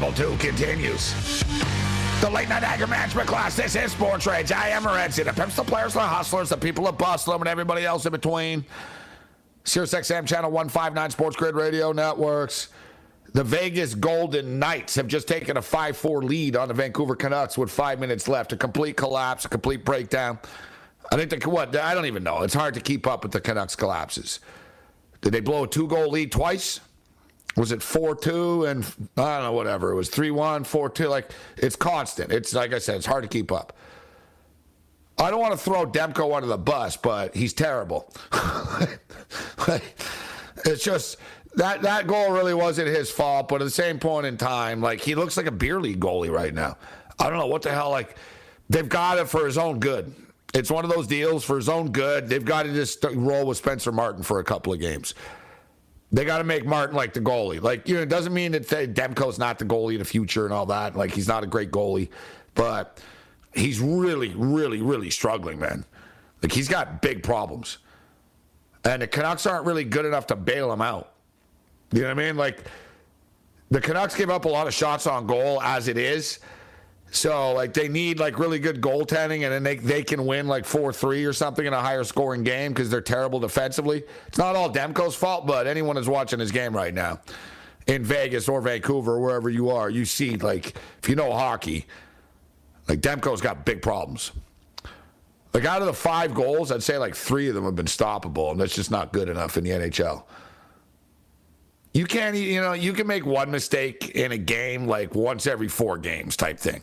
Level 2 continues. The late night anger management class. This is Sports Rage. I am Morency. The pimps, the players, the hustlers, the people that bustle and everybody else in between. Sirius XM Channel 159 Sports Grid Radio Networks. The Vegas Golden Knights have just taken a 5 4 lead on the Vancouver Canucks with five minutes left. A complete collapse, a complete breakdown. I think the what? I don't even know. It's hard to keep up with the Canucks collapses. Did they blow a two goal lead twice? Was it 4 2 and I don't know, whatever. It was 3 1, 4 2. Like, it's constant. It's like I said, it's hard to keep up. I don't want to throw Demko under the bus, but he's terrible. it's just that that goal really wasn't his fault, but at the same point in time, like he looks like a beer league goalie right now. I don't know what the hell. Like they've got it for his own good. It's one of those deals for his own good. They've got to just roll with Spencer Martin for a couple of games. They got to make Martin like the goalie. Like you know, it doesn't mean that Demko's not the goalie in the future and all that. Like he's not a great goalie, but he's really, really, really struggling, man. Like he's got big problems. And the Canucks aren't really good enough to bail him out. You know what I mean? Like the Canucks give up a lot of shots on goal as it is. So like they need like really good goaltending and then they they can win like 4-3 or something in a higher scoring game because they're terrible defensively. It's not all Demko's fault, but anyone is watching his game right now in Vegas or Vancouver or wherever you are, you see like if you know hockey, like Demko's got big problems. Like out of the five goals, I'd say like three of them have been stoppable, and that's just not good enough in the NHL. You can't, you know, you can make one mistake in a game like once every four games type thing.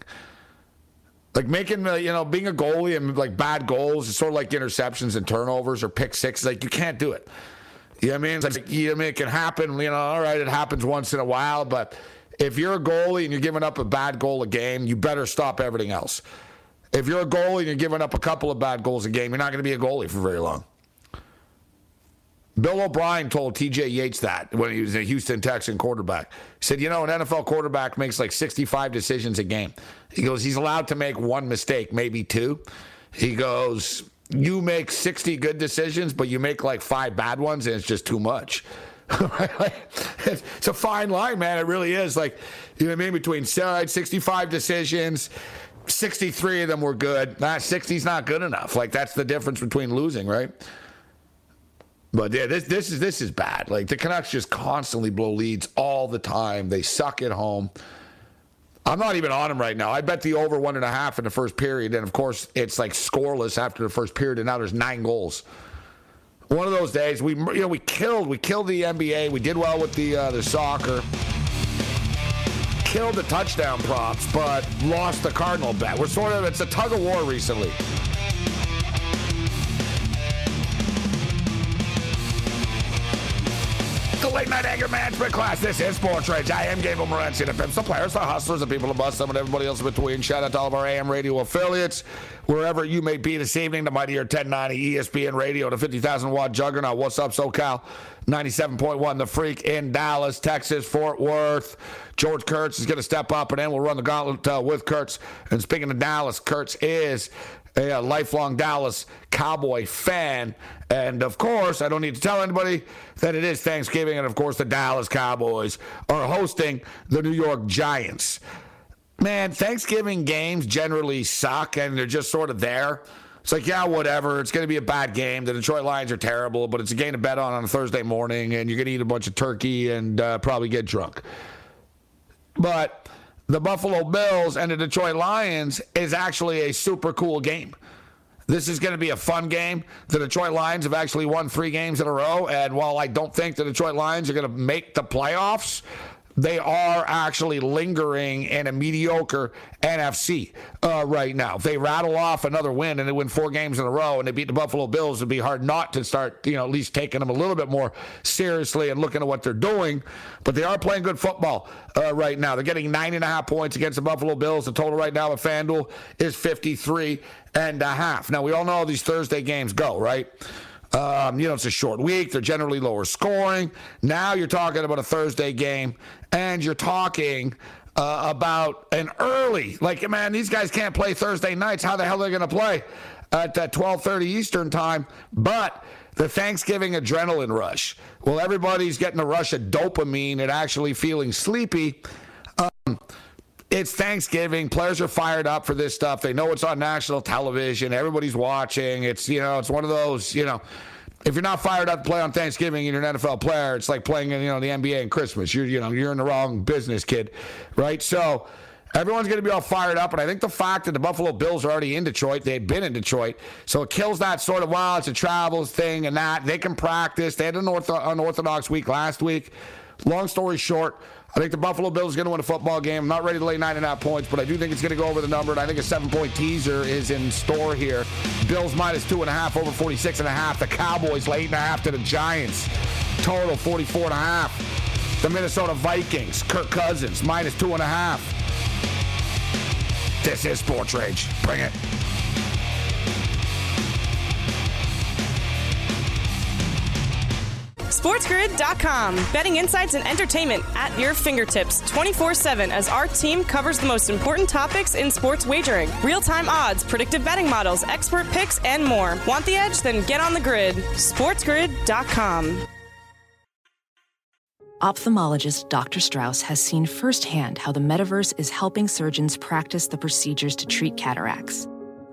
Like making, uh, you know, being a goalie and like bad goals is sort of like interceptions and turnovers or pick six. Like you can't do it. You know what I mean? It's like, you know, I mean, it can happen, you know, all right, it happens once in a while, but if you're a goalie and you're giving up a bad goal a game, you better stop everything else. If you're a goalie and you're giving up a couple of bad goals a game, you're not going to be a goalie for very long. Bill O'Brien told TJ Yates that when he was a Houston Texan quarterback. He said, You know, an NFL quarterback makes like 65 decisions a game. He goes, He's allowed to make one mistake, maybe two. He goes, You make 60 good decisions, but you make like five bad ones, and it's just too much. it's a fine line, man. It really is. Like, you know what I mean? Between 65 decisions, 63 of them were good. Nah, 60's not good enough. Like, that's the difference between losing, right? But yeah, this this is this is bad. Like the Canucks just constantly blow leads all the time. They suck at home. I'm not even on them right now. I bet the over one and a half in the first period, and of course it's like scoreless after the first period, and now there's nine goals. One of those days, we you know we killed we killed the NBA. We did well with the uh, the soccer, killed the touchdown props, but lost the Cardinal bet. We're sort of it's a tug of war recently. Late night anger management class. This is Sports. I am Gabriel Morency. The pimps, the players, the hustlers, the people, the bus, them, and everybody else in between. Shout out to all of our AM radio affiliates, wherever you may be this evening. The Mighty 1090 ESPN Radio, the 50,000 watt juggernaut. What's up, SoCal? 97.1 The Freak in Dallas, Texas, Fort Worth. George Kurtz is going to step up, and then we'll run the gauntlet uh, with Kurtz. And speaking of Dallas, Kurtz is a, lifelong Dallas Cowboy fan. And of course, I don't need to tell anybody that it is Thanksgiving. And of course, the Dallas Cowboys are hosting the New York Giants. Man, Thanksgiving games generally suck and they're just sort of there. It's like, yeah, whatever. It's going to be a bad game. The Detroit Lions are terrible, but it's a game to bet on on a Thursday morning, and you're going to eat a bunch of turkey and uh, probably get drunk. But the Buffalo Bills and the Detroit Lions is actually a super cool game. This is going to be a fun game. The Detroit Lions have actually won three games in a row. And while I don't think the Detroit Lions are going to make the playoffs, they are actually lingering in a mediocre NFC uh, right now. If they rattle off another win and they win four games in a row and they beat the Buffalo Bills, it'd be hard not to start, you know, at least taking them a little bit more seriously and looking at what they're doing. But they are playing good football uh, right now. They're getting nine and a half points against the Buffalo Bills. The total right now at FanDuel is 53 and a half. Now, we all know how these Thursday games go, right? Um, you know, it's a short week. They're generally lower scoring. Now you're talking about a Thursday game, and you're talking uh, about an early. Like, man, these guys can't play Thursday nights. How the hell are they going to play at uh, 12:30 Eastern time? But the Thanksgiving adrenaline rush. Well, everybody's getting a rush of dopamine and actually feeling sleepy. Um, it's Thanksgiving. Players are fired up for this stuff. They know it's on national television. Everybody's watching. It's you know, it's one of those you know. If you're not fired up to play on Thanksgiving and you're an NFL player, it's like playing in you know the NBA and Christmas. You're you know you're in the wrong business, kid, right? So everyone's going to be all fired up, and I think the fact that the Buffalo Bills are already in Detroit, they've been in Detroit, so it kills that sort of well, it's a travels thing and that they can practice. They had an unorthodox week last week. Long story short, I think the Buffalo Bills are going to win a football game. I'm not ready to lay nine and a half points, but I do think it's going to go over the number, and I think a seven point teaser is in store here. Bills minus two and a half over 46 and a half. The Cowboys lay eight and a half to the Giants. Total 44 and a half. The Minnesota Vikings, Kirk Cousins, minus two and a half. This is Sports Rage. Bring it. SportsGrid.com. Betting insights and entertainment at your fingertips 24 7 as our team covers the most important topics in sports wagering real time odds, predictive betting models, expert picks, and more. Want the edge? Then get on the grid. SportsGrid.com. Ophthalmologist Dr. Strauss has seen firsthand how the metaverse is helping surgeons practice the procedures to treat cataracts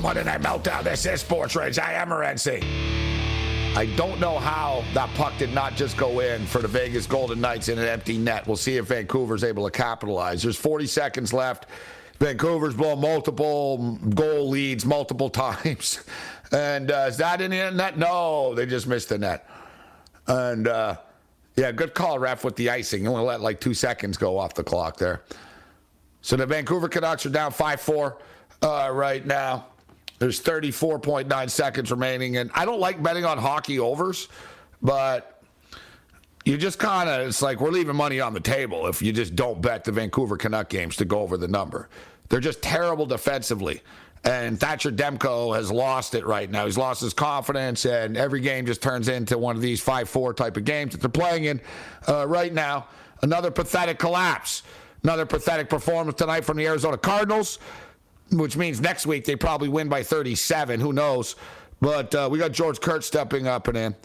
Monday Night Meltdown. This is Sports Rage. I am Morency. I don't know how that puck did not just go in for the Vegas Golden Knights in an empty net. We'll see if Vancouver's able to capitalize. There's 40 seconds left. Vancouver's blown multiple goal leads multiple times. And uh, is that in the net? No, they just missed the net. And uh, yeah, good call, ref, with the icing. You only let like two seconds go off the clock there. So the Vancouver Canucks are down 5 4 uh, right now. There's 34.9 seconds remaining. And I don't like betting on hockey overs, but you just kind of, it's like we're leaving money on the table if you just don't bet the Vancouver Canuck games to go over the number. They're just terrible defensively. And Thatcher Demko has lost it right now. He's lost his confidence, and every game just turns into one of these 5 4 type of games that they're playing in uh, right now. Another pathetic collapse. Another pathetic performance tonight from the Arizona Cardinals, which means next week they probably win by 37. Who knows? But uh, we got George Kurtz stepping up and in.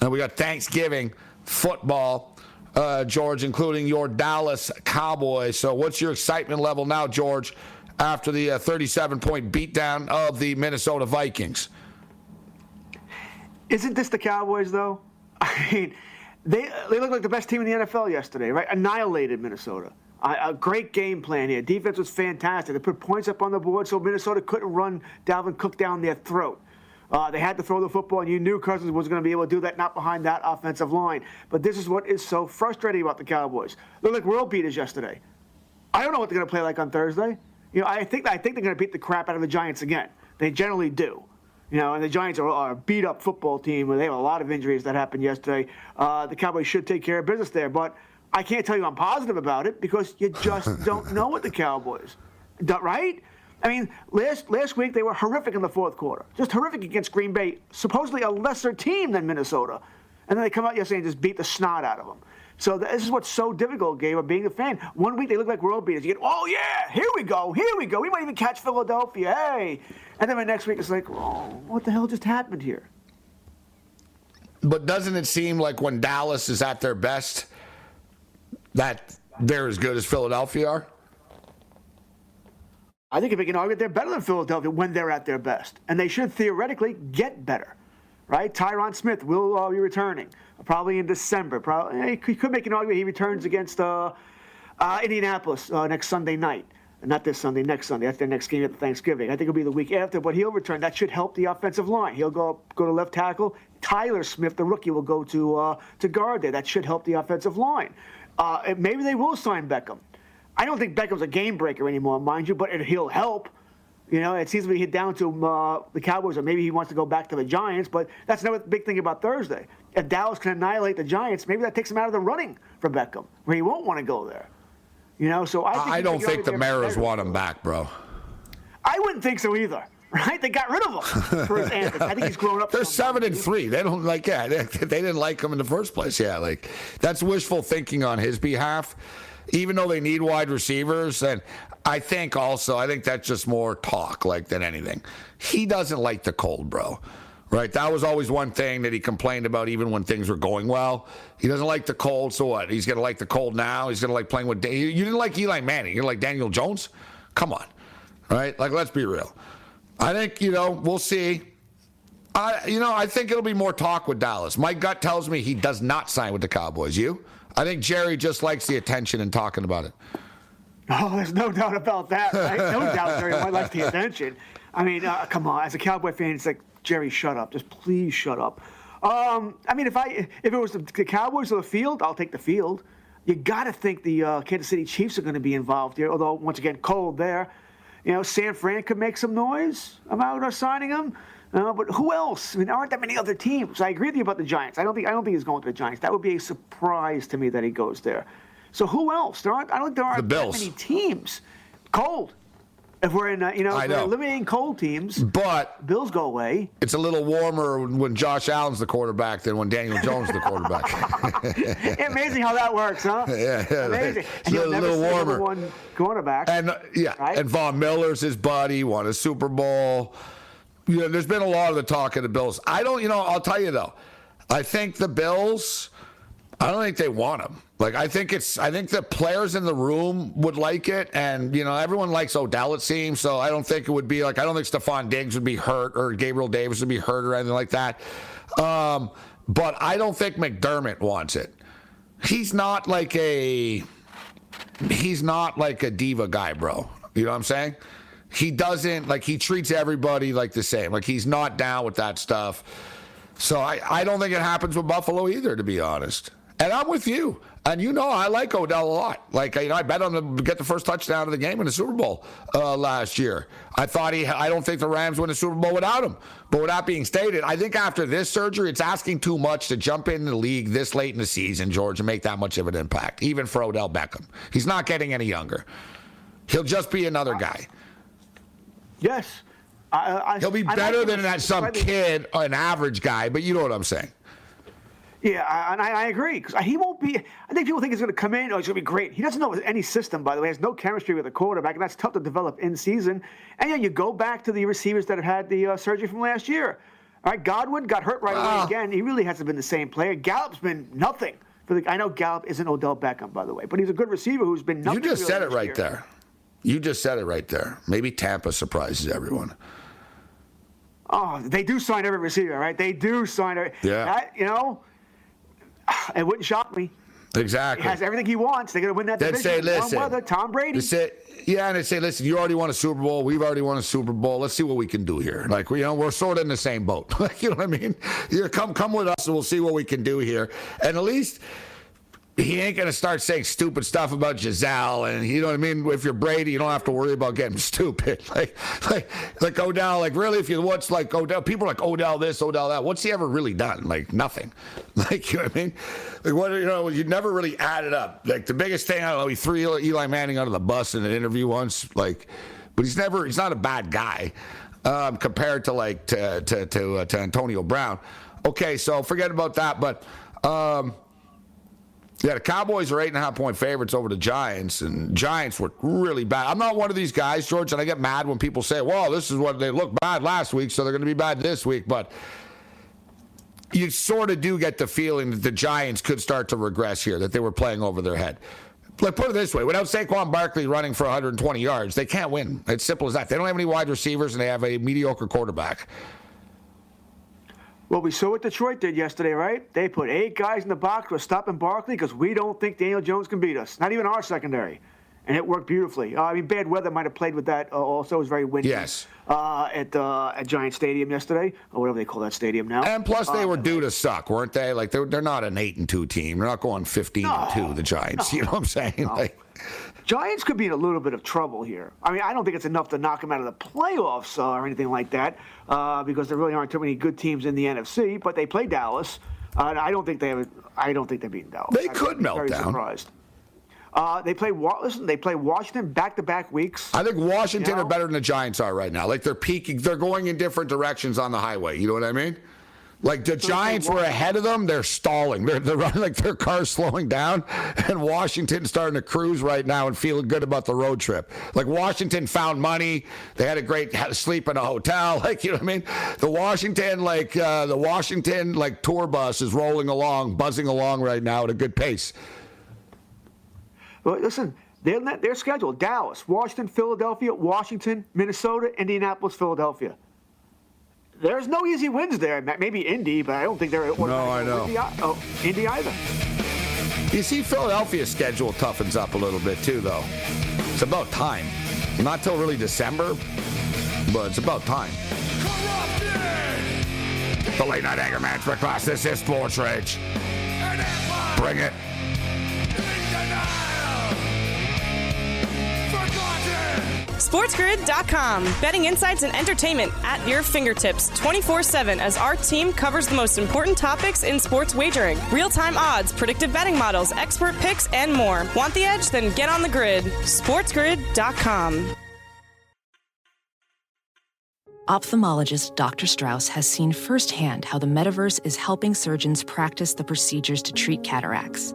And we got Thanksgiving football, uh, George, including your Dallas Cowboys. So, what's your excitement level now, George, after the uh, 37 point beatdown of the Minnesota Vikings? Isn't this the Cowboys, though? I mean, they, they look like the best team in the NFL yesterday, right? Annihilated Minnesota. A, great game plan here. Defense was fantastic. They put points up on the board so Minnesota couldn't run Dalvin Cook down their throat. Uh, they had to throw the football, and you knew Cousins was going to be able to do that, not behind that offensive line. But this is what is so frustrating about the Cowboys. They're like world beaters yesterday. I don't know what they're going to play like on Thursday. You know, I think I think they're going to beat the crap out of the Giants again. They generally do. You know, and the Giants are, are a beat up football team. Where they have a lot of injuries that happened yesterday. Uh, the Cowboys should take care of business there, but I can't tell you I'm positive about it because you just don't know what the Cowboys, right? I mean, last last week they were horrific in the fourth quarter, just horrific against Green Bay, supposedly a lesser team than Minnesota, and then they come out yesterday and just beat the snot out of them. So this is what's so difficult, Gabe, of being a fan. One week they look like world beaters. You get, oh yeah, here we go, here we go. We might even catch Philadelphia, hey. And then the next week it's like, oh, what the hell just happened here? But doesn't it seem like when Dallas is at their best, that they're as good as Philadelphia are? I think if we can argue, they're better than Philadelphia when they're at their best, and they should theoretically get better, right? Tyron Smith will uh, be returning probably in December. Probably he could make an argument he returns against uh, uh, Indianapolis uh, next Sunday night. Not this Sunday, next Sunday. That's their next game at Thanksgiving. I think it'll be the week after, but he'll return. That should help the offensive line. He'll go go to left tackle. Tyler Smith, the rookie, will go to uh, to guard there. That should help the offensive line. Uh, maybe they will sign Beckham. I don't think Beckham's a game breaker anymore, mind you, but it, he'll help. You know, it seems to be hit down to uh, the Cowboys, or maybe he wants to go back to the Giants. But that's another big thing about Thursday. If Dallas can annihilate the Giants, maybe that takes him out of the running for Beckham, where he won't want to go there. You know, so I, I don't think the Maras want him back, bro. I wouldn't think so either. Right? They got rid of him for his antics. I think he's grown up. They're seven and three. They don't like. Yeah, they, they didn't like him in the first place. Yeah, like that's wishful thinking on his behalf even though they need wide receivers. And I think also, I think that's just more talk like than anything. He doesn't like the cold, bro. Right? That was always one thing that he complained about even when things were going well. He doesn't like the cold, so what? He's going to like the cold now. He's to like playing with. You didn't like Eli Manning. You didn't like Daniel Jones? Come on. Right? Like, let's be real. I think, you know, we'll see. I, you know, I think it'll be more talk with Dallas. My gut tells me he does not sign with the Cowboys. You? I think Jerry just likes the attention and talking about it. Oh, there's no doubt about that, right? No doubt Jerry might like the attention. I mean, uh, come on. As a Cowboy fan, it's like Jerry, shut up. Just please shut up. Um, I mean, if I if it was the, Cowboys or the field, I'll take the field. You got to think the uh, Kansas City Chiefs are going to be involved here. Although once again, cold there. You know, San Fran could make some noise about us signing him. Uh, but who else? I mean, there aren't that many other teams. I agree with you about the Giants. I don't think I don't think he's going to the Giants. That would be a surprise to me that he goes there. So who else? There aren't. I don't think there aren't that many teams. Cold. If we're in, uh, you know, know. eliminating cold teams, but Bills go away. It's a little warmer when Josh Allen's the quarterback than when Daniel Jones is the quarterback. Amazing how that works, huh? Yeah, yeah amazing. And a little, little warmer. One quarterback. And uh, yeah, right? and Von Miller's his buddy, won a Super Bowl. You know, there's been a lot of the talk of the Bills. I don't, you know, I'll tell you though, I think the Bills. I don't think they want him. Like I think it's I think the players in the room would like it, and you know everyone likes Odell it seems. So I don't think it would be like I don't think Stefon Diggs would be hurt or Gabriel Davis would be hurt or anything like that. Um, but I don't think McDermott wants it. He's not like a he's not like a diva guy, bro. You know what I'm saying? He doesn't like he treats everybody like the same. Like he's not down with that stuff. So I, I don't think it happens with Buffalo either, to be honest. And I'm with you. And you know, I like Odell a lot. Like, you know, I bet on him to get the first touchdown of the game in the Super Bowl uh, last year. I thought he, I don't think the Rams win the Super Bowl without him. But with that being stated, I think after this surgery, it's asking too much to jump in the league this late in the season, George, and make that much of an impact, even for Odell Beckham. He's not getting any younger. He'll just be another guy. Yes. I, I, He'll be better like than that some kid, an average guy, but you know what I'm saying. Yeah, I- and I, I agree because he won't be. I think people think he's going to come in. Oh, he's going to be great. He doesn't know any system, by the way. He has no chemistry with a quarterback, and that's tough to develop in season. And yeah, you go back to the receivers that have had the uh, surgery from last year. All right, Godwin got hurt right Ah. away again. He really hasn't been the same player. Gallup's been nothing. For the, I know Gallup isn't Odell Beckham, by the way, but he's a good receiver who's been nothing. You just really said it right year. there. You just said it right there. Maybe Tampa surprises everyone. Oh, they do sign every receiver, right? They do sign every. Yeah. That, you know, it wouldn't shock me. He Exactly. has everything he wants. They're going to win that They'd division. say, listen. weather, Tom Brady. Say, yeah, and they say, listen, you already won a Super Bowl. We've already won a Super Bowl. Let's see what we can do here. Like, you know, we're sort of in the same boat. Like, you know what I mean? You come, come with us, and we'll see what we can do here. And at least he ain't gonna start saying stupid stuff about Gisele, and you know what I mean. If you're Brady, you don't have to worry about getting stupid. Like, like, like Odell. Like, really, if you watch like Odell, people are like Odell this, Odell that. What's he ever really done? Like, nothing. Like, you know what I mean? Like, what you know, you never really added up. Like, the biggest thing I don't know, he threw Eli Manning of the bus in an interview once. Like, but he's never, he's not a bad guy um, compared to like to to to, uh, to Antonio Brown. Okay, so forget about that, but. Um, yeah, the Cowboys are eight and a half point favorites over the Giants, and Giants were really bad. I'm not one of these guys, George, and I get mad when people say, "Well, this is what they looked bad last week, so they're going to be bad this week." But you sort of do get the feeling that the Giants could start to regress here, that they were playing over their head. Like put it this way: without Saquon Barkley running for 120 yards, they can't win. It's simple as that. They don't have any wide receivers, and they have a mediocre quarterback. Well, we saw what Detroit did yesterday, right? They put eight guys in the box for stopping Barkley because we don't think Daniel Jones can beat us. Not even our secondary. And it worked beautifully. Uh, I mean, bad weather might have played with that. Uh, also, it was very windy. Yes. Uh, at uh, at Giant Stadium yesterday, or whatever they call that stadium now. And plus, they Uh, were due to suck, weren't they? Like they're they're not an eight and two team. They're not going 15 and two. The Giants. You know what I'm saying? Like, Giants could be in a little bit of trouble here. I mean, I don't think it's enough to knock them out of the playoffs uh, or anything like that, uh, because there really aren't too many good teams in the NFC. But they play Dallas. Uh, and I don't think they have. I don't think they're beating Dallas. They I'm could melt very down. Surprised. Uh, they play. Listen, they play Washington back-to-back weeks. I think Washington You know? are better than the Giants are right now. Like they're peaking. They're going in different directions on the highway. You know what I mean? Like the Giants were ahead of them. They're stalling. They're, they're running like their car's slowing down, and Washington's starting to cruise right now and feeling good about the road trip. Like Washington found money. They had a great had to sleep in a hotel. Like you know what I mean? The Washington like uh, the Washington like tour bus is rolling along, buzzing along right now at a good pace. Well, listen, they're they're scheduled: Dallas, Washington, Philadelphia, Washington, Minnesota, Indianapolis, Philadelphia. There's no easy wins there. Maybe Indy, but I don't think they're. No, I know. Indy, oh, Indy either. You see, Philadelphia's schedule toughens up a little bit too, though. It's about time. Not till really December, but it's about time. The late night anger management class. This is Sports Rage. Bring it. SportsGrid.com. Betting insights and entertainment at your fingertips 24 7 as our team covers the most important topics in sports wagering real time odds, predictive betting models, expert picks, and more. Want the edge? Then get on the grid. SportsGrid.com. Ophthalmologist Dr. Strauss has seen firsthand how the metaverse is helping surgeons practice the procedures to treat cataracts.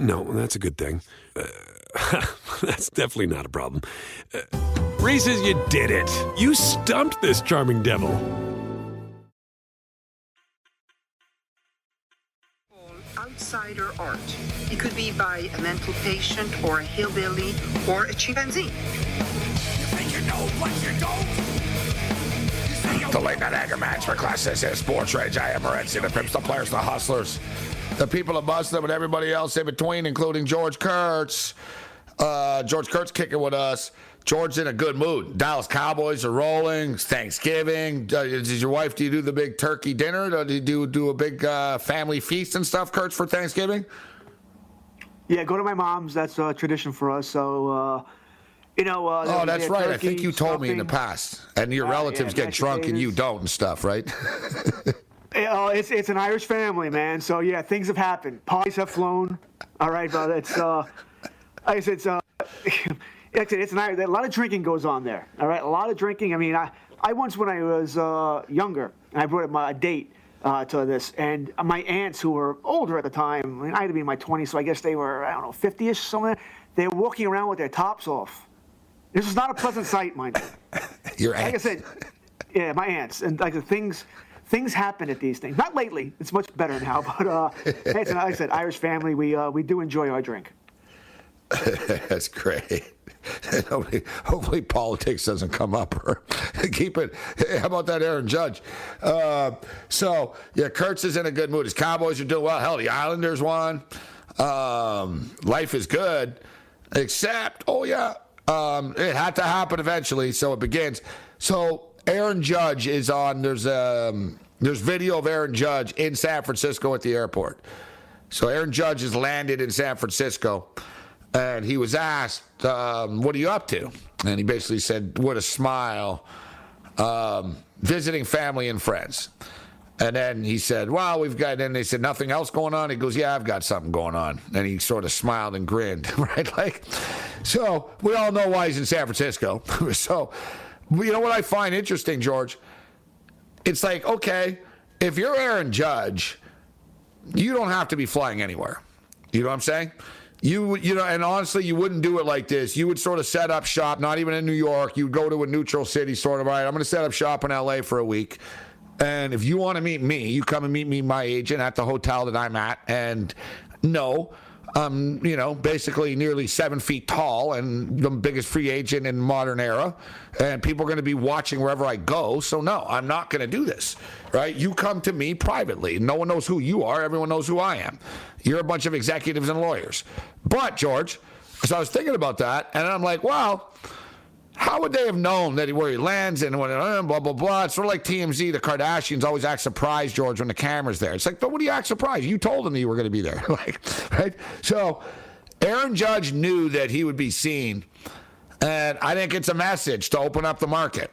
no, that's a good thing. Uh, that's definitely not a problem. Uh, Reese's, you did it. You stumped this charming devil. outsider art. It could be by a mental patient or a hillbilly or a chimpanzee. You think you know what you don't? The late night anger match for Class SS Sports Rage. I am Morency, the Pimps, the Players, the Hustlers, the people of Muslim, and everybody else in between, including George Kurtz. Uh, George Kurtz kicking with us. George's in a good mood. Dallas Cowboys are rolling. It's Thanksgiving. Uh, your wife, do you do the big turkey dinner? Do you do, do a big uh, family feast and stuff, Kurtz, for Thanksgiving? Yeah, go to my mom's. That's a tradition for us. So, uh, you know. Uh, oh, that's right. Turkey, I think you told stuffing. me in the past. And your relatives yeah, get drunk and you don't and stuff, right? Oh, it's it's an Irish family, man. So yeah, things have happened. Parties have flown. All right, but it's uh, I said it's uh, it's, it's an, a lot of drinking goes on there. All right, a lot of drinking. I mean, I, I once when I was uh, younger, I brought my a date uh, to this, and my aunts who were older at the time, I, mean, I had to be in my 20s, so I guess they were I don't know 50ish somewhere. They were walking around with their tops off. This was not a pleasant sight, mind you. Your like aunts. I said, yeah, my aunts, and like the things. Things happen at these things. Not lately. It's much better now. But uh, like I said, Irish family. We uh, we do enjoy our drink. That's great. hopefully, hopefully, politics doesn't come up or keep it. How about that, Aaron Judge? Uh, so, yeah, Kurtz is in a good mood. His Cowboys are doing well. Hell, the Islanders won. Um, life is good, except, oh, yeah, um, it had to happen eventually, so it begins. So, Aaron Judge is on, there's, um, there's video of Aaron Judge in San Francisco at the airport. So, Aaron Judge has landed in San Francisco and he was asked, um, "What are you up to?" And he basically said, "What a smile, um, visiting family and friends." And then he said, "Well, we've got." And they said, "Nothing else going on." He goes, "Yeah, I've got something going on." And he sort of smiled and grinned, right? Like, so we all know why he's in San Francisco. so, you know what I find interesting, George? It's like, okay, if you're Aaron Judge, you don't have to be flying anywhere. You know what I'm saying? You you know, and honestly, you wouldn't do it like this. You would sort of set up shop, not even in New York. You'd go to a neutral city, sort of. All right, I'm going to set up shop in L.A. for a week, and if you want to meet me, you come and meet me, my agent, at the hotel that I'm at. And no, I'm, you know, basically nearly seven feet tall and the biggest free agent in modern era. And people are going to be watching wherever I go. So, no, I'm not going to do this, right? You come to me privately. No one knows who you are. Everyone knows who I am. You're a bunch of executives and lawyers. But, George, so I was thinking about that, and I'm like, well, how would they have known that he, where he lands and when uh, blah blah blah? It's sort of like TMZ. The Kardashians always act surprised, George, when the camera's there. It's like, but what do you act surprised? You told them you were going to be there, like, right? So, Aaron Judge knew that he would be seen, and I think it's a message to open up the market.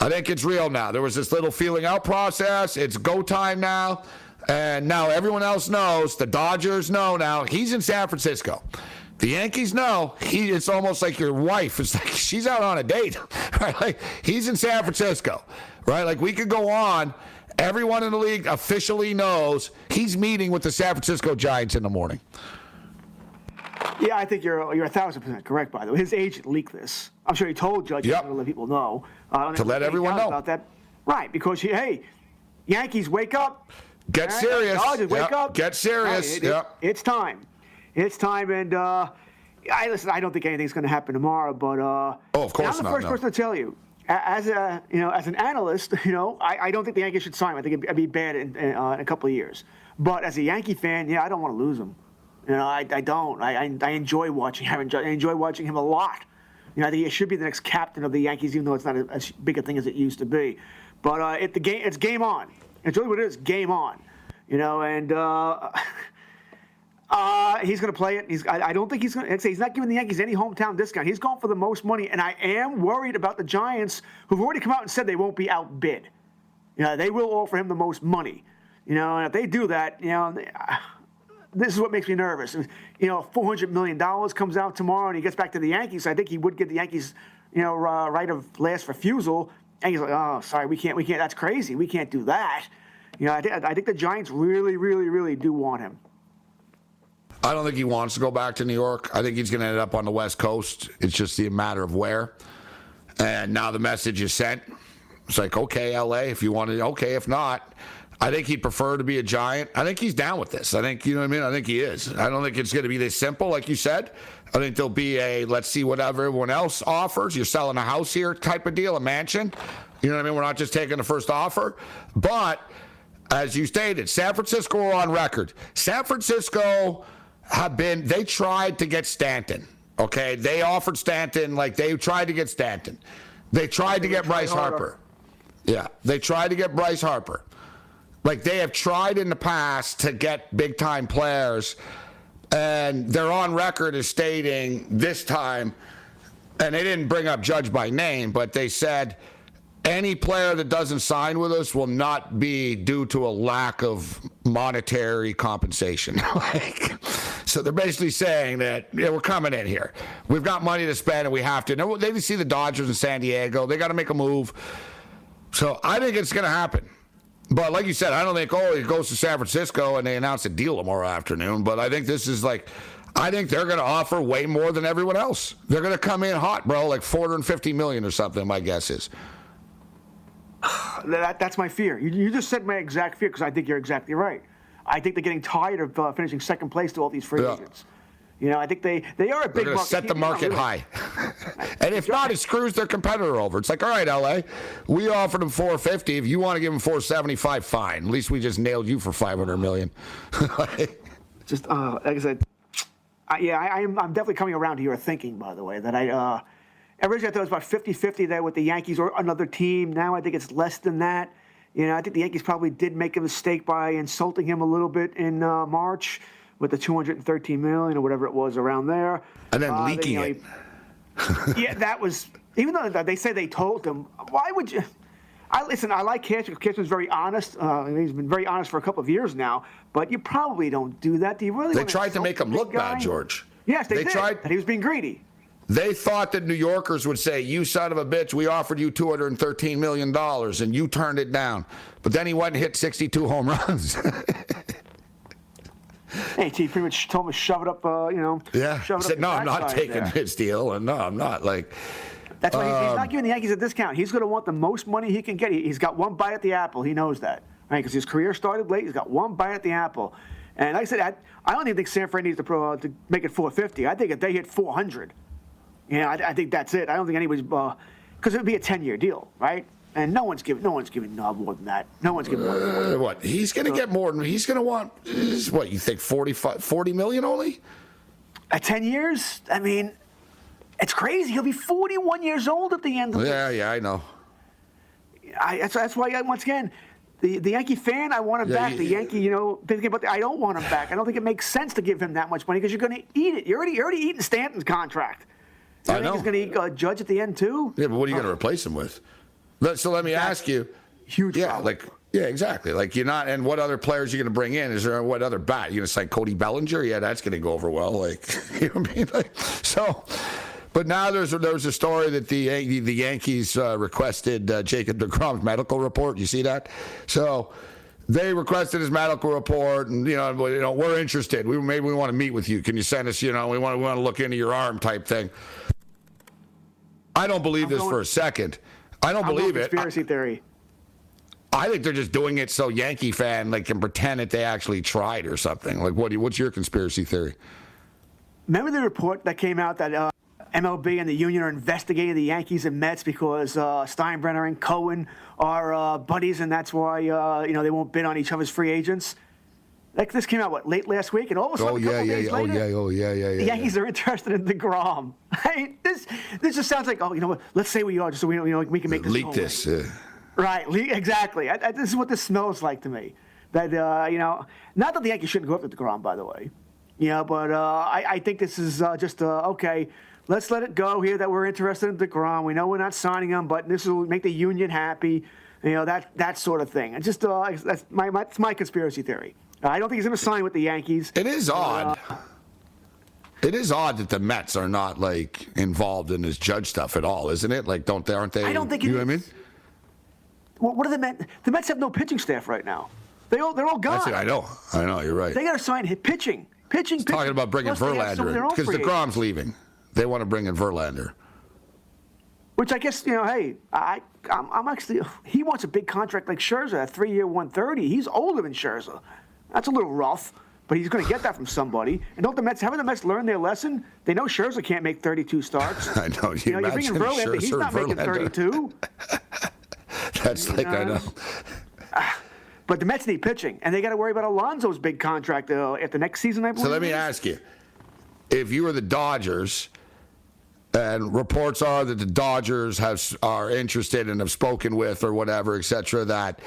I think it's real now. There was this little feeling out process. It's go time now. And now everyone else knows, the Dodgers know now, he's in San Francisco. The Yankees know he. It's almost like your wife. It's like she's out on a date, right? Like he's in San Francisco, right? Like we could go on. Everyone in the league officially knows he's meeting with the San Francisco Giants in the morning. Yeah, I think you're you're a thousand percent correct. By the way, his agent leaked this. I'm sure he told Judge yep. to let people know. Uh, to let everyone know about that, right? Because hey, Yankees, wake up! Get right? serious. Dodgers, wake yep. up! Get serious. Right, it, yep. it, it's time. It's time, and uh, I listen. I don't think anything's going to happen tomorrow, but uh, oh, of course I'm the not, first no. person to tell you. As a you know, as an analyst, you know, I, I don't think the Yankees should sign him. I think it'd, be bad in, in, uh, in, a couple of years. But as a Yankee fan, yeah, I don't want to lose him. You know, I, I don't. I, I, I enjoy watching him. I enjoy watching him a lot. You know, I think he should be the next captain of the Yankees, even though it's not as big a thing as it used to be. But uh, it, the game, it's game on. It's really what it is, game on. You know, and uh, uh, he's going to play it. He's, I, I don't think he's going to. He's not giving the Yankees any hometown discount. He's going for the most money, and I am worried about the Giants, who've already come out and said they won't be outbid. You know, they will offer him the most money. You know, and if they do that, you know, this is what makes me nervous. You know, four hundred million dollars comes out tomorrow, and he gets back to the Yankees. I think he would get the Yankees, you know, uh, right of last refusal. And he's like, oh, sorry, we can't, we can't. That's crazy. We can't do that. You know, I, th- I think the Giants really, really, really do want him. I don't think he wants to go back to New York. I think he's going to end up on the West Coast. It's just a matter of where. And now the message is sent. It's like, okay, LA, if you want to, okay, if not. I think he'd prefer to be a Giant. I think he's down with this. I think, you know what I mean? I think he is. I don't think it's going to be this simple, like you said. I think there'll be a let's see what everyone else offers. You're selling a house here type of deal, a mansion. You know what I mean? We're not just taking the first offer. But as you stated, San Francisco are on record. San Francisco have been, they tried to get Stanton. Okay. They offered Stanton, like they tried to get Stanton. They tried to get Bryce Harper. Yeah. They tried to get Bryce Harper. Like they have tried in the past to get big time players, and they're on record as stating this time, and they didn't bring up Judge by name, but they said any player that doesn't sign with us will not be due to a lack of monetary compensation. like, so they're basically saying that yeah, we're coming in here. We've got money to spend and we have to. Now, they see the Dodgers in San Diego. They got to make a move. So I think it's going to happen. But like you said, I don't think oh it goes to San Francisco and they announce a deal tomorrow afternoon. But I think this is like, I think they're going to offer way more than everyone else. They're going to come in hot, bro, like 450 million or something. My guess is. That, that's my fear. You, you just said my exact fear because I think you're exactly right. I think they're getting tired of uh, finishing second place to all these free Yeah. agents. You know, I think they, they are a They're big market set the. They're market high. and if not, it screws their competitor over. It's like, all right, LA, we offered them 450. If you want to give them 475, fine. At least we just nailed you for 500 million. just uh, like I said, I, yeah, I, I'm, I'm definitely coming around to your thinking, by the way, that I uh, originally I thought it was about 50-50 there with the Yankees or another team. Now I think it's less than that. You know, I think the Yankees probably did make a mistake by insulting him a little bit in uh, March with the 213 million or whatever it was around there. and then Uh, they- leaking you know, it. yeah, that was even though they say they told him. Why would you? I listen. I like Cashman. Cashman's very honest. Uh, he's been very honest for a couple of years now. But you probably don't do that. Do you really? They tried to make him look bad. George. Yes, they, They did. tried- That he was being greedy. They thought that New Yorkers would say, "You son of a bitch, we offered you 213 million dollars, and you turned it down." But then he went and hit 62 home runs. Hey, he pretty much told him to shove it up. Uh, you know. yeah, Shove it said, up "No, I'm not taking there." this deal, and no, I'm not." Like, That's why he's, he's Um, not giving the Yankees a discount. He's going to want the most money he can get. He, he's got one bite at the apple. He knows that, right? Because his career started late. He's got one bite at the apple. And like I said, I, I don't even think San Fran needs to, pro, uh, to make it 450. I think if they hit 400, yeah, I, I think that's it. I don't think anybody's because it would be a 10-year deal, right? And no one's giving no one's giving no more than that. No one's giving more than that. uh, what? He's going to get more. than He's going to want is what? You think 45, 40 million only? At 10 years, I mean, it's crazy. He'll be 41 years old at the end of it. Yeah, yeah, I know. I, that's, that's why, I, once again, the, the Yankee fan, I want him Yeah, back. you- the Yankee, you know, thinking about the, I don't want him back. I don't think it makes sense to give him that much money because you're going to eat it. You're already, you're already eating Stanton's contract. You I think know. He's going to eat Judge at the end too. Yeah, but what are you going to replace him with? So let me ask you. Huge. Yeah, problem. like yeah, exactly. Like you're not. And what other players are you going to bring in? Is there what other bat? you're going to sign Cody Bellinger? Yeah, that's going to go over well. Like you know what I mean? Like so. But now there's a, there's a story that the the Yankees uh, requested uh, Jacob Degrom's medical report. You see that? So they requested his medical report, and you know, you know, we're interested. We maybe we want to meet with you. Can you send us? You know, we want we want to look into your arm type thing. I don't believe this going- for a second. I don't I'm believe it. I- conspiracy theory. I think they're just doing it so Yankee fan like can pretend that they actually tried or something. Like, what? you- What's your conspiracy theory? Remember the report that came out that uh, MLB and the union are investigating the Yankees and Mets because uh, Steinbrenner and Cohen are uh, buddies, and that's why uh, you know they won't bid on each other's free agents. Like this came out what late last week, and all of a sudden, Oh a yeah, couple yeah, days yeah. Oh later, yeah, oh yeah, yeah, yeah. the Yankees are interested in Degrom. Hey, this this just sounds like oh you know what? Let's say we are just so we know you know we can make this Leak this. Right, le- exactly. I, I, this is what this smells like to me. That uh, you know, not that the Yankees shouldn't go after Degrom, by the way. You know, but uh, I, I think this is uh, just uh, okay. Let's let it go here that we're interested in Degrom. We know we're not signing him, but this will make the union happy. You know that that sort of thing. It's just uh, that's my, my that's my conspiracy theory. I don't think he's going to sign with the Yankees. it is odd. It is odd that the Mets are not like involved in this judge stuff at all, isn't it? Like, don't they? Aren't they? I don't think you know what I mean. What, what are the Mets? The Mets have no pitching staff right now. They all they're all gone. That's it. I know. I know. You're right. They got to sign hit pitching, pitching. pitching. Talking about bringing Plus they have some of their Verlander because. Degrom's leaving. They want to bring in Verlander. Which I guess you know, hey, I I'm, I'm actually he wants a big contract like Scherzer, a three-year, 130. He's older than Scherzer. That's a little rough, but he's going to get that from somebody. And don't the Mets haven't the Mets learned their lesson? They know Scherzer can't make 32 starts. I know. You, You know, you're bringing imagine Verlander. He's Scherzer, not making 32. That's like I know. But the Mets need pitching, and they got to worry about Alonso's big contract uh, at the next season. I believe. So let me ask you: If you were the Dodgers, and reports are that the Dodgers have are interested and have spoken with or whatever, etc. that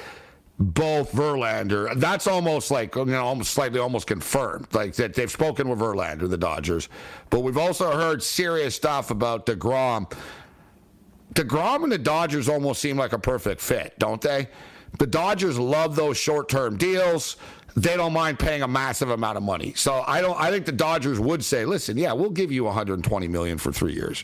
both Verlander, that's almost like you know, almost slightly almost confirmed, like that they've spoken with Verlander, the Dodgers. But we've also heard serious stuff about Degrom. DeGrom and the Dodgers almost seem like a perfect fit, don't they? The Dodgers love those short-term deals. They don't mind paying a massive amount of money. So I don't I think the Dodgers would say, "Listen, yeah, we'll give you 120 million for 3 years."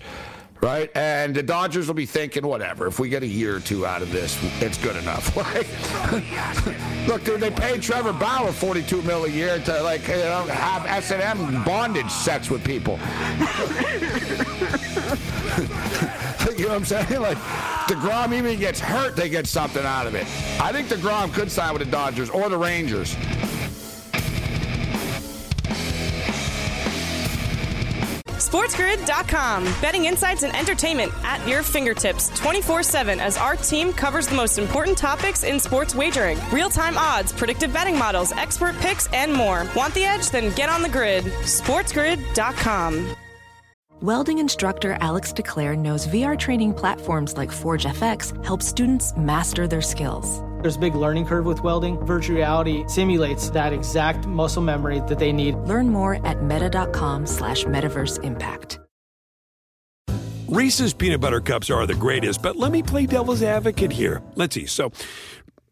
Right? And the Dodgers will be thinking, whatever. If we get a year or two out of this, it's good enough. Like, look, dude, they paid Trevor Bauer 42 mil a year to like you know, have S and M bondage sex with people. you know what I'm saying? Like, DeGrom even gets hurt, they get something out of it. I think DeGrom could sign with the Dodgers or the Rangers. SportsGrid.com. Betting insights and entertainment at your fingertips 24 7 as our team covers the most important topics in sports wagering real time odds, predictive betting models, expert picks, and more. Want the edge? Then get on the grid. SportsGrid.com. Welding instructor Alex DeClaire knows VR training platforms like Forge FX help students master their skills. There's a big learning curve with welding. Virtual reality simulates that exact muscle memory that they need. Learn more at meta.com slash metaverse impact. Reese's peanut butter cups are the greatest, but let me play devil's advocate here. Let's see. So,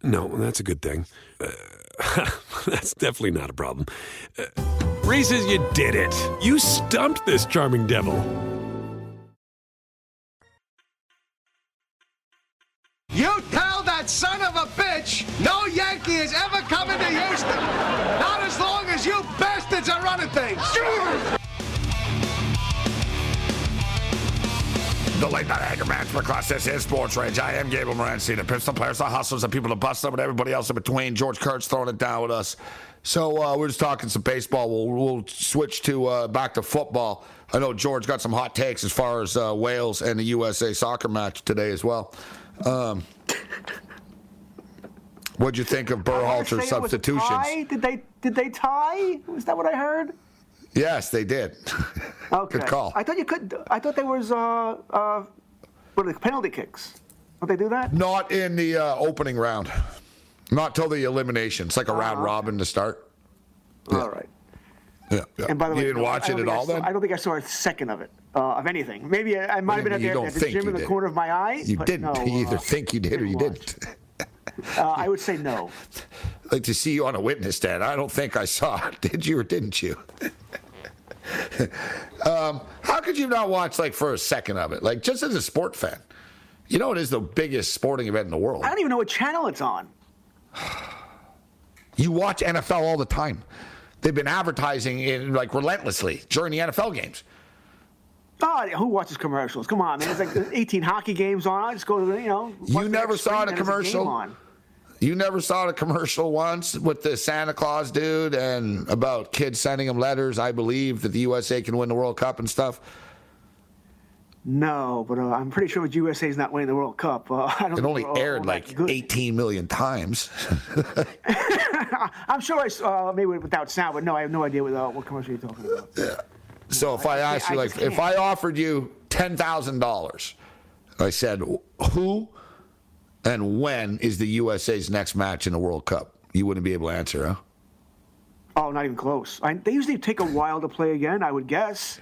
no, that's a good thing. Uh, that's definitely not a problem. Uh, Reese's, you did it. You stumped this charming devil. You tell that son of a bitch no Yankee is ever coming to Houston. Not as long as you bastards are running things. The late night anger management class. This is Sports Rage. I am Gabriel Morency. The pistol players, the hustlers, the people that bust them, and everybody else in between. George Kurtz throwing it down with us. So uh, we're just talking some baseball. We'll, we'll switch to uh, back to football. I know George got some hot takes as far as uh, Wales and the USA soccer match today as well. Um, what'd you think of I wanna say Berhalter's it was a substitutions? Did they did they tie? Was that what I heard? Yes, they did. Okay. Good call. I thought you could. I thought there was uh uh, what are the penalty kicks? Don't they do that? Not in the uh, opening round. Not till the elimination. It's like a round robin to start. All right. Yeah, yeah. And by the way, you didn't watch it at all saw- then? I don't think I saw a second of it, uh, of anything. Maybe I, I might have been at, the, at the gym in the did. corner of my eye. You didn't. No, you either uh, think you did or you didn't. uh, I would say no. like to see you on a witness stand. I don't think I saw it. Did you or didn't you? um, how could you not watch like for a second of it? Like just as a sport fan, you know it is the biggest sporting event in the world. I don't even know what channel it's on. You watch NFL all the time. They've been advertising it like relentlessly during the NFL games. Oh, who watches commercials? Come on, man. It's like 18 hockey games on. I just go to the, you know. You never saw a commercial? on. You never saw the commercial once with the Santa Claus dude and about kids sending him letters, I believe, that the USA can win the World Cup and stuff? No, but uh, I'm pretty sure with USA is not winning the World Cup. Uh, I don't It only aired all like 18 million times. I'm sure I saw, uh, maybe without sound, but no, I have no idea what, uh, what commercial you're talking about. Yeah. So if I, I asked you, I like, if. I offered you $10,000, I said, who and when is the USA's next match in the World Cup? You wouldn't be able to answer, huh? Oh, not even close. I, they usually take a while to play again, I would guess.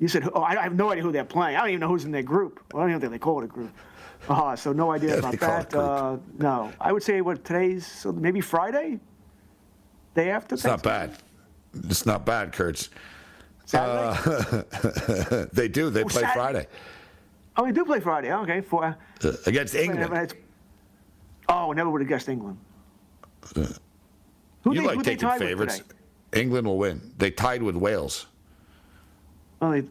You said, oh, I I have no idea who they're playing. I don't even know who's in their group. Well, I don't even think they call it a group. Uh, so no idea Yeah, about they call it that. Uh, no, I would say what today's so maybe Friday, day after. It's not bad. It's not bad, Kurtz. Saturday. Uh, they do. They Oh, play Sat- Friday oh, we do play Friday. Okay, for. uh, against England. It's- Oh, never would have guessed England. Who you they- like who taking favorites. England will win. They tied with Wales. Oh, they,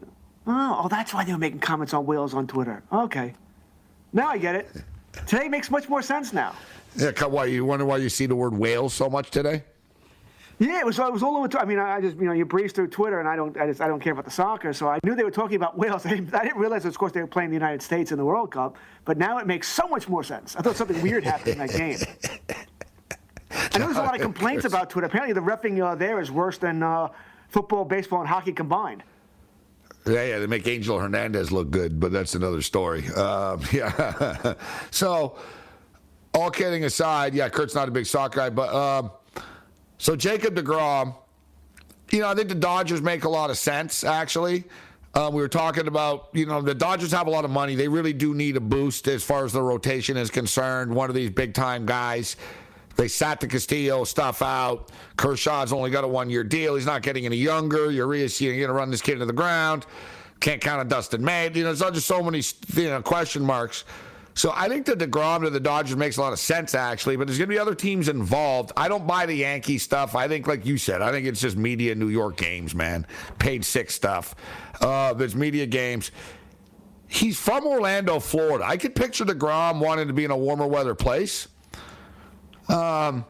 Oh, oh, that's why they were making comments on Wales on Twitter. Okay. Now I get it. Today makes much more sense now. Yeah, why you wonder why you see the word Wales so much today? Yeah, it was. It was all over. I mean, I just you know you breeze through Twitter, and I don't. I just I don't care about the soccer, so I knew they were talking about Wales. I didn't, I didn't realize, of course, they were playing the United States in the World Cup. But now it makes so much more sense. I thought something weird happened in that game. I know there's a lot of complaints about Twitter. Apparently, the refing uh, there is worse than uh, football, baseball, and hockey combined. Yeah, yeah, they make Angel Hernandez look good, but that's another story. Um, yeah. so, all kidding aside, yeah, Kurt's not a big soccer guy, but um, so Jacob DeGrom, you know, I think the Dodgers make a lot of sense, actually. Uh, we were talking about, you know, the Dodgers have a lot of money. They really do need a boost as far as the rotation is concerned. One of these big time guys. They sat the Castillo stuff out. Kershaw's only got a one year deal. He's not getting any younger. Urias, you're going to run this kid into the ground. Can't count on Dustin May. You know, there's just so many you know, question marks. So I think the DeGrom to the Dodgers makes a lot of sense, actually, but there's going to be other teams involved. I don't buy the Yankee stuff. I think, like you said, I think it's just media New York games, man. Paid six stuff. Uh, there's media games. He's from Orlando, Florida. I could picture DeGrom wanting to be in a warmer weather place. Um,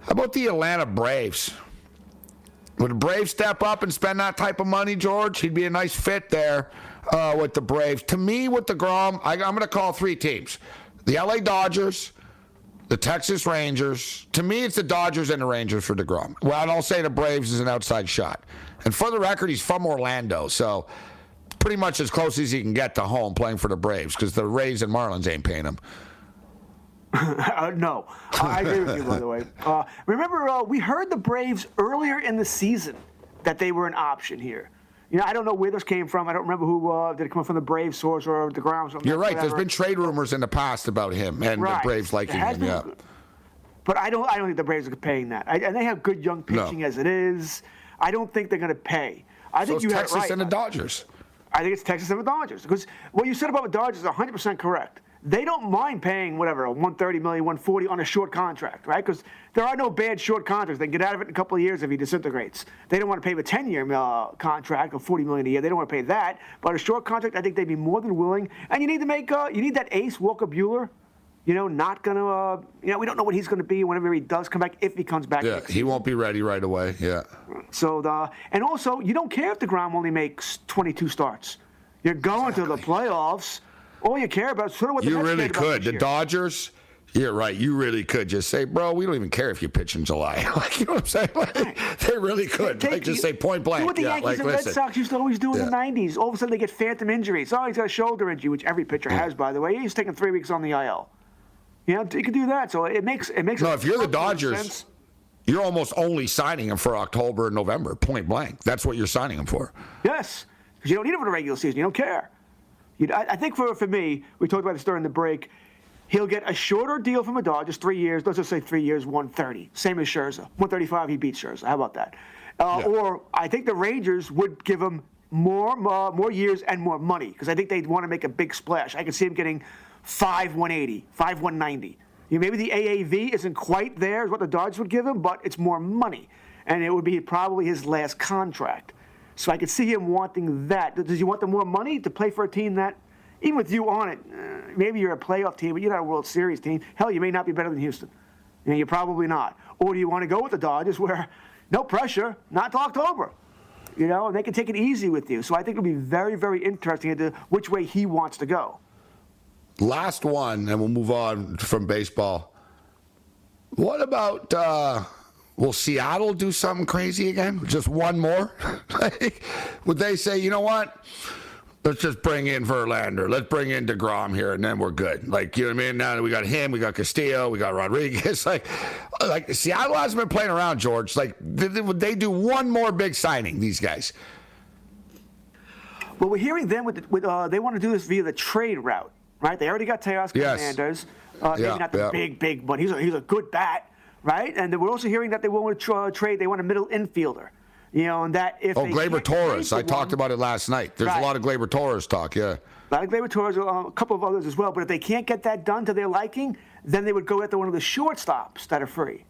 how about the Atlanta Braves? Would the Braves step up and spend that type of money, George? He'd be a nice fit there uh, with the Braves. To me, with DeGrom, I, I'm going to call three teams: the LA Dodgers, the Texas Rangers. To me, it's the Dodgers and the Rangers for DeGrom. Well, I'll say the Braves is an outside shot. And for the record, he's from Orlando, so pretty much as close as he can get to home playing for the Braves because the Rays and Marlins ain't paying him. uh, no, I agree with you. By the way, uh, remember uh, we heard the Braves earlier in the season that they were an option here. You know, I don't know where this came from. I don't remember who uh, did it come from the Braves source or DeGrom. You're right. Whatever. There's been trade rumors in the past about him and right. the Braves liking him. Yeah. But I don't. I don't think the Braves are paying that. I, and they have good young pitching no. as it is. I don't think they're going to pay. I so think you Texas right. and the Dodgers. I think it's Texas and the Dodgers because what you said about the Dodgers is 100 percent correct they don't mind paying whatever 130 million 140 on a short contract right because there are no bad short contracts they can get out of it in a couple of years if he disintegrates they don't want to pay a 10-year uh, contract of 40 million a year they don't want to pay that but a short contract i think they'd be more than willing and you need to make uh, you need that ace walker buehler you know, not to, uh, you know, we don't know what he's going to be whenever he does come back, if he comes back. Yeah, he won't be ready right away. Yeah. So, the, and also, you don't care if DeGrom only makes 22 starts. You're going exactly. to the playoffs all you care about is sort of what the you really could. The year. Dodgers. You're right. You really could just say, bro, we don't even care if you pitch in July. like, you know what I'm saying? Like, they really could. Take, like, just say point blank. Do what the yeah, Yankees like, and listen. Red Sox used to always do in yeah. the 90s. All of a sudden, they get phantom injuries. Oh, he's got a shoulder injury, which every pitcher has, by the way. He's taking three weeks on the IL. You know, you can do that. So it makes it makes. No, if you're the Dodgers, you're almost only signing him for October and November, point blank. That's what you're signing him for. Yes, because you don't need him for the regular season. You don't care. I, I think for, for me, we talked about this during the break. He'll get a shorter deal from the Dodgers, three years. Let's just say three years, 130. Same as Scherzer. 135, he beats Scherzer. How about that? Uh, yeah. Or I think the Rangers would give him more, more, more years and more money because I think they'd want to make a big splash. I could see him getting five 180, five 190. You know, maybe the AAV isn't quite there as what the Dodgers would give him, but it's more money, and it would be probably his last contract. So I could see him wanting that. Does he want the more money to play for a team that, even with you on it, uh, maybe you're a playoff team, but you're not a World Series team. Hell, you may not be better than Houston. You know, you're probably not. Or do you want to go with the Dodgers where no pressure, not to October? You know, and they can take it easy with you. So I think it'll be very, very interesting into which way he wants to go. Last one, and we'll move on from baseball. What about uh, Will Seattle do something crazy again? Just one more? like, would they say, you know what? Let's just bring in Verlander. Let's bring in DeGrom here, and then we're good. Like, you know what I mean? Now that we got him, we got Castillo, we got Rodriguez. Like, like Seattle hasn't been playing around, George. Like, would they do one more big signing, these guys? Well, we're hearing them with, with uh, they want to do this via the trade route, right? They already got Teoscar yes. Hernandez. Uh, maybe yeah, not the yeah. big, big, but he's a, he's a good bat right? And we're also hearing that they want to tra- trade. They want a middle infielder. You know, and that if oh Gleyber Torres, I one, talked about it last night. There's right. a lot of Gleyber Torres talk, yeah. A lot of Gleyber Torres, uh, a couple of others as well. But if they can't get that done to their liking, then they would go after one of the shortstops that are free.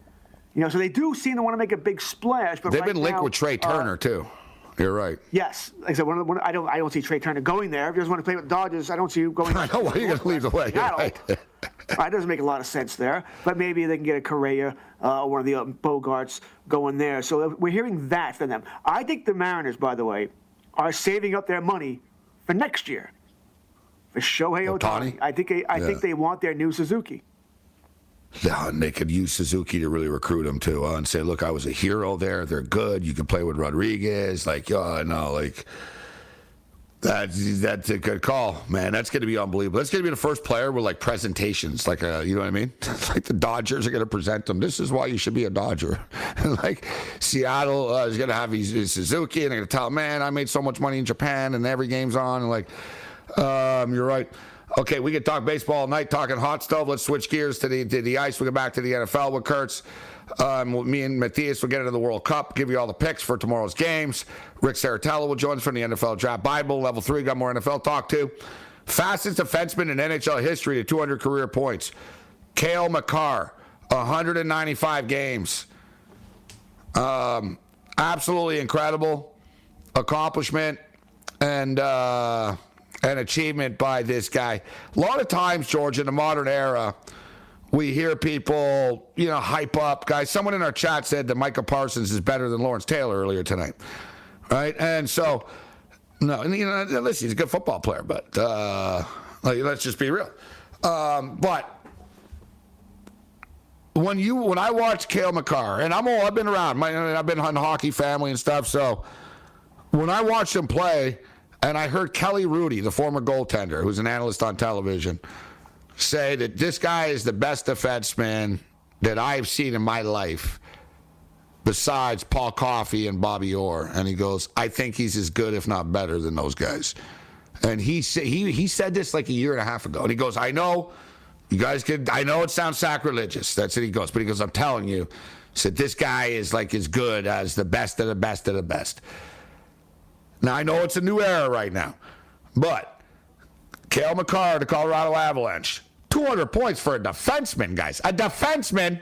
You know, so they do seem to want to make a big splash. But they've right been linked now, with Trea uh, Turner uh, too. You're right. Yes, like I said, one of the, one, I don't I don't see Trea Turner going there. If he doesn't want to play with the Dodgers, I don't see you going. I know why you're going to leave the way. Right. That doesn't make a lot of sense there. But maybe they can get a Correa uh, or one of the uh, Bogaerts going there. So we're hearing that from them. I think the Mariners, by the way, are saving up their money for next year for Shohei Ohtani. I think they, I Yeah. think they want their new Suzuki. Yeah, and they could use Suzuki to really recruit him too, and say, "Look, I was a hero there. They're good. You can play with Rodriguez." Like, oh no, like that's that's a good call, man. That's going to be unbelievable. That's going to be the first player with like presentations, like uh, you know what I mean? like the Dodgers are going to present them. This is why you should be a Dodger. like Seattle uh, is going to have his, his Suzuki, and they're going to tell, him, "Man, I made so much money in Japan, and every game's on." And like, um, you're right. Okay, we could talk baseball all night, talking hot stove. Let's switch gears to the to the ice. We'll go back to the NFL with Kurtz. Um, me and Matthias will get into the World Cup, give you all the picks for tomorrow's games. Rick Saratella will join us from the NFL Draft Bible, level three. Got more NFL talk too. Fastest defenseman in NHL history to 200 career points. Cale Makar, 195 games. Um, absolutely incredible accomplishment and uh, an achievement by this guy. A lot of times, George, in the modern era, we hear people, you know, hype up guys. Someone in our chat said that Micah Parsons is better than Lawrence Taylor earlier tonight, right? And so, no, and, you know, listen, he's a good football player, but uh, like, let's just be real. Um, but when you when I watch Cale Makar, and I'm all I've been around, my, I've been on hockey family and stuff, so when I watched him play, and I heard Kelly Hrudey, the former goaltender, who's an analyst on television, say that this guy is the best defenseman that I've seen in my life, besides Paul Coffey and Bobby Orr. And he goes, I think he's as good, if not better, than those guys. And he sa- he he said this like a year and a half ago. And he goes, I know you guys could. I know it sounds sacrilegious. That's what he goes. But he goes, I'm telling you, said this guy is like as good as the best of the best of the best. Now I know it's a new era right now, but Cale Makar, the Colorado Avalanche, 200 points for a defenseman, guys. A defenseman,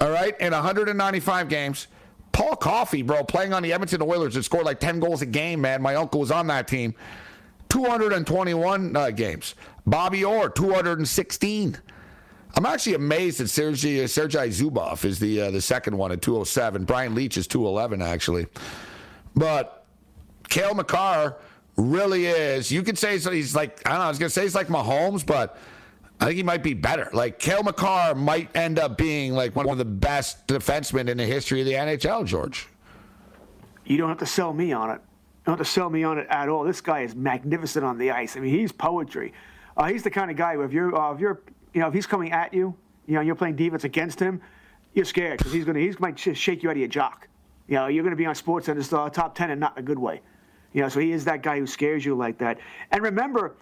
all right, in 195 games. Paul Coffey, bro, playing on the Edmonton Oilers that scored like 10 goals a game, man. My uncle was on that team. 221 uh, games. Bobby Orr, 216. I'm actually amazed that Sergei, Sergei Zubov is the uh, the second one at 207. Brian Leetch is 211, actually. But Cale Makar really is. You could say he's like, I don't know, I was going to say he's like Mahomes, but I think he might be better. Like, Cale Makar might end up being like one of the best defensemen in the history of the NHL, George. You don't have to sell me on it. You don't have to sell me on it at all. This guy is magnificent on the ice. I mean, he's poetry. Uh, he's the kind of guy where if you're, uh, if you're, you know, if he's coming at you, you know, you're playing defense against him, you're scared because he's gonna, he's might shake you out of your jock. You know, you're gonna be on Sports Center's uh, top ten and not in a good way. You know, so he is that guy who scares you like that. And remember,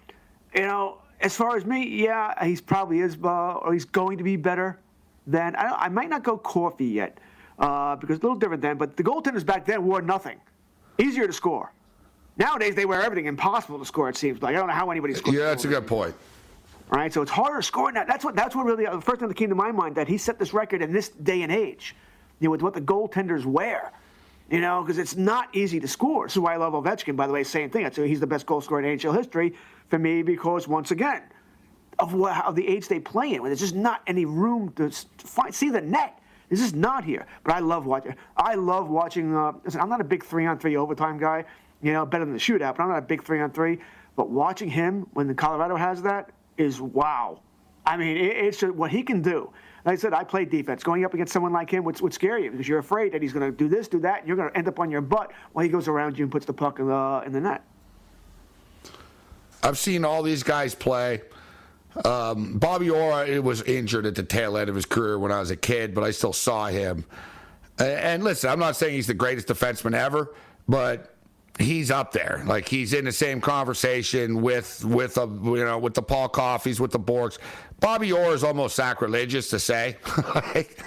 you know, as far as me, yeah, he's probably is, uh, or he's going to be better than. I, I might not go Coffey yet uh, because a little different then. But the goaltenders back then wore nothing. Easier to score. Nowadays they wear everything. Impossible to score. It seems like I don't know how anybody scores. Yeah, that's a good point. All right, so it's harder to score now. That's what that's what really the first thing that came to my mind that he set this record in this day and age, you know, with what the goaltenders wear. You know, because it's not easy to score. This is why I love Ovechkin. By the way, same thing. I'd say he's the best goal scorer in NHL history for me because once again, of what of the age they play in, where there's just not any room to find see the net. This is not here. But I love watching. I love watching. Uh, listen, I'm not a big three-on-three overtime guy. You know, better than the shootout. But I'm not a big three-on-three. But watching him when the Colorado has that is wow. I mean, it, it's just what he can do. Like I said, I play defense. Going up against someone like him would, would scare you because you're afraid that he's going to do this, do that, and you're going to end up on your butt while he goes around you and puts the puck in the, in the net. I've seen all these guys play. Um, Bobby Orr was injured at the tail end of his career when I was a kid, but I still saw him. And listen, I'm not saying he's the greatest defenseman ever, but he's up there. Like he's in the same conversation with with a you know with the Paul Coffees, with the Bourques. Bobby Orr is almost sacrilegious to say. like,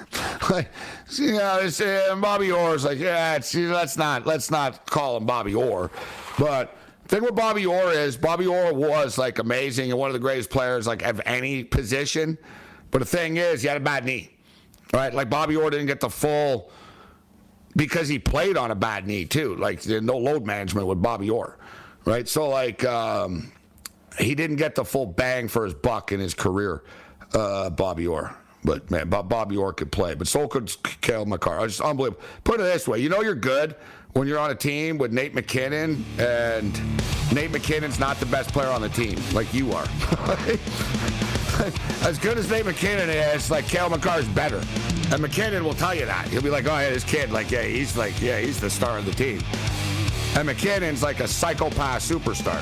like, you know, it's, uh, Bobby Orr is like, yeah, let's not let's not call him Bobby Orr, but. Thing with Bobby Orr is Bobby Orr was like amazing and one of the greatest players like of any position. But the thing is, he had a bad knee, right? Like Bobby Orr didn't get the full because he played on a bad knee too. Like no load management with Bobby Orr, right? So like um, he didn't get the full bang for his buck in his career, uh, Bobby Orr. But man, Bobby Orr could play, but so could Cale Makar. It's unbelievable. Put it this way: you know you're good when you're on a team with Nate MacKinnon, and Nate MacKinnon's not the best player on the team, like you are. as good as Nate MacKinnon is, like Cale Makar's better. And MacKinnon will tell you that. He'll be like, oh, yeah, this kid, like, yeah, he's like, yeah, he's the star of the team. And MacKinnon's like a psychopath superstar.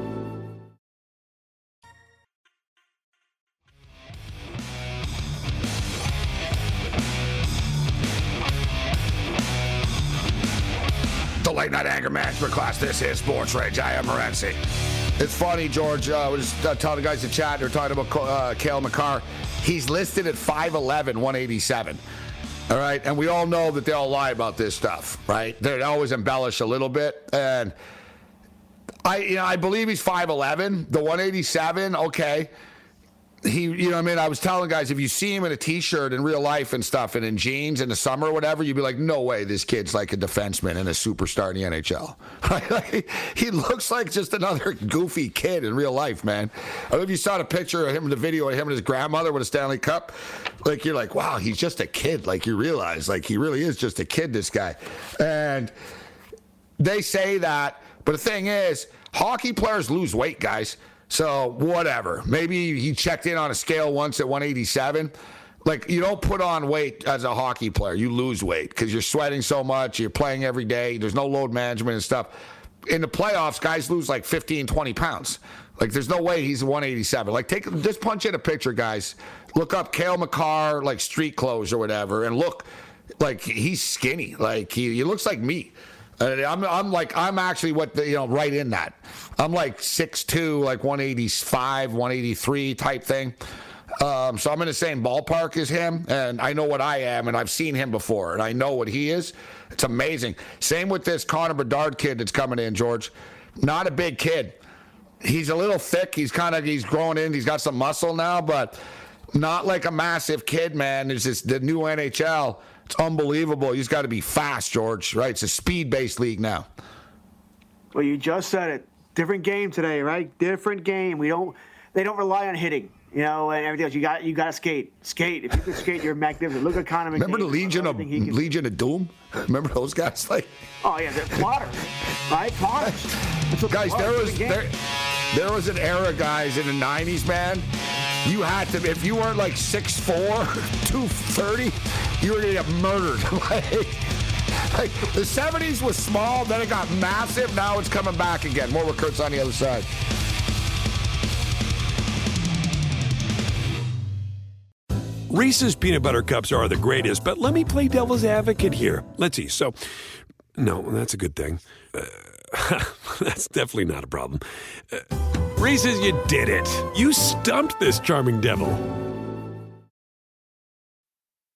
Late night anger management class. This is Sports Rage. I am Morency. It's funny, George. Uh, I was uh, telling the guys to chat. They're talking about uh, Cale Makar. He's listed at 5'11, 187. All right. And we all know that they all lie about this stuff, right? They always embellish a little bit. And I, you know, I believe he's 5'11. The 187, okay he, you know, I mean, I was telling guys if you see him in a t-shirt in real life and stuff, and in jeans in the summer or whatever, you'd be like, no way, this kid's like a defenseman and a superstar in the NHL. he looks like just another goofy kid in real life, man. I don't know if you saw the picture of him, the video of him and his grandmother with a Stanley Cup. Like you're like, wow, he's just a kid. Like you realize, like he really is just a kid. This guy, and they say that, but the thing is, hockey players lose weight, guys. So whatever. Maybe he checked in on a scale once at 187. Like you don't put on weight as a hockey player. You lose weight because you're sweating so much. You're playing every day. There's no load management and stuff. In the playoffs, guys lose like 15, 20 pounds. Like there's no way he's 187. Like take just punch in a picture, guys. Look up Cale Makar like street clothes or whatever, and look like he's skinny. Like he, he looks like me. I'm, I'm like, I'm actually what, the, you know, right in that. I'm like 6'2, like 185, 183 type thing. Um, so I'm in the same ballpark as him, and I know what I am, and I've seen him before, and I know what he is. It's amazing. Same with this Connor Bedard kid that's coming in, George. Not a big kid. He's a little thick. He's kind of he's growing in. He's got some muscle now, but not like a massive kid, man. There's just the new NHL. It's unbelievable. He's got to be fast, George. Right? It's a speed-based league now. Well, you just said it. Different game today, right? Different game. We don't. They don't rely on hitting, you know, and everything else. You got you got to skate. Skate. If you can skate, you're magnificent. Look at Connor Remember the Legion of Legion of Doom? Remember those guys? Like, oh yeah, they're plotters, right? Plotters. guys, there was there, there was an era, guys, in the '90s, man you had to, if you weren't like 6'4, 230, you were to get murdered. like, like, the 70s was small, then it got massive. Now it's coming back again. More with Kurtz on the other side. Reese's peanut butter cups are the greatest, but let me play devil's advocate here. Let's see. So, no, that's a good thing. Uh, that's definitely not a problem. Uh, Reese's, you did it. You stumped this charming devil.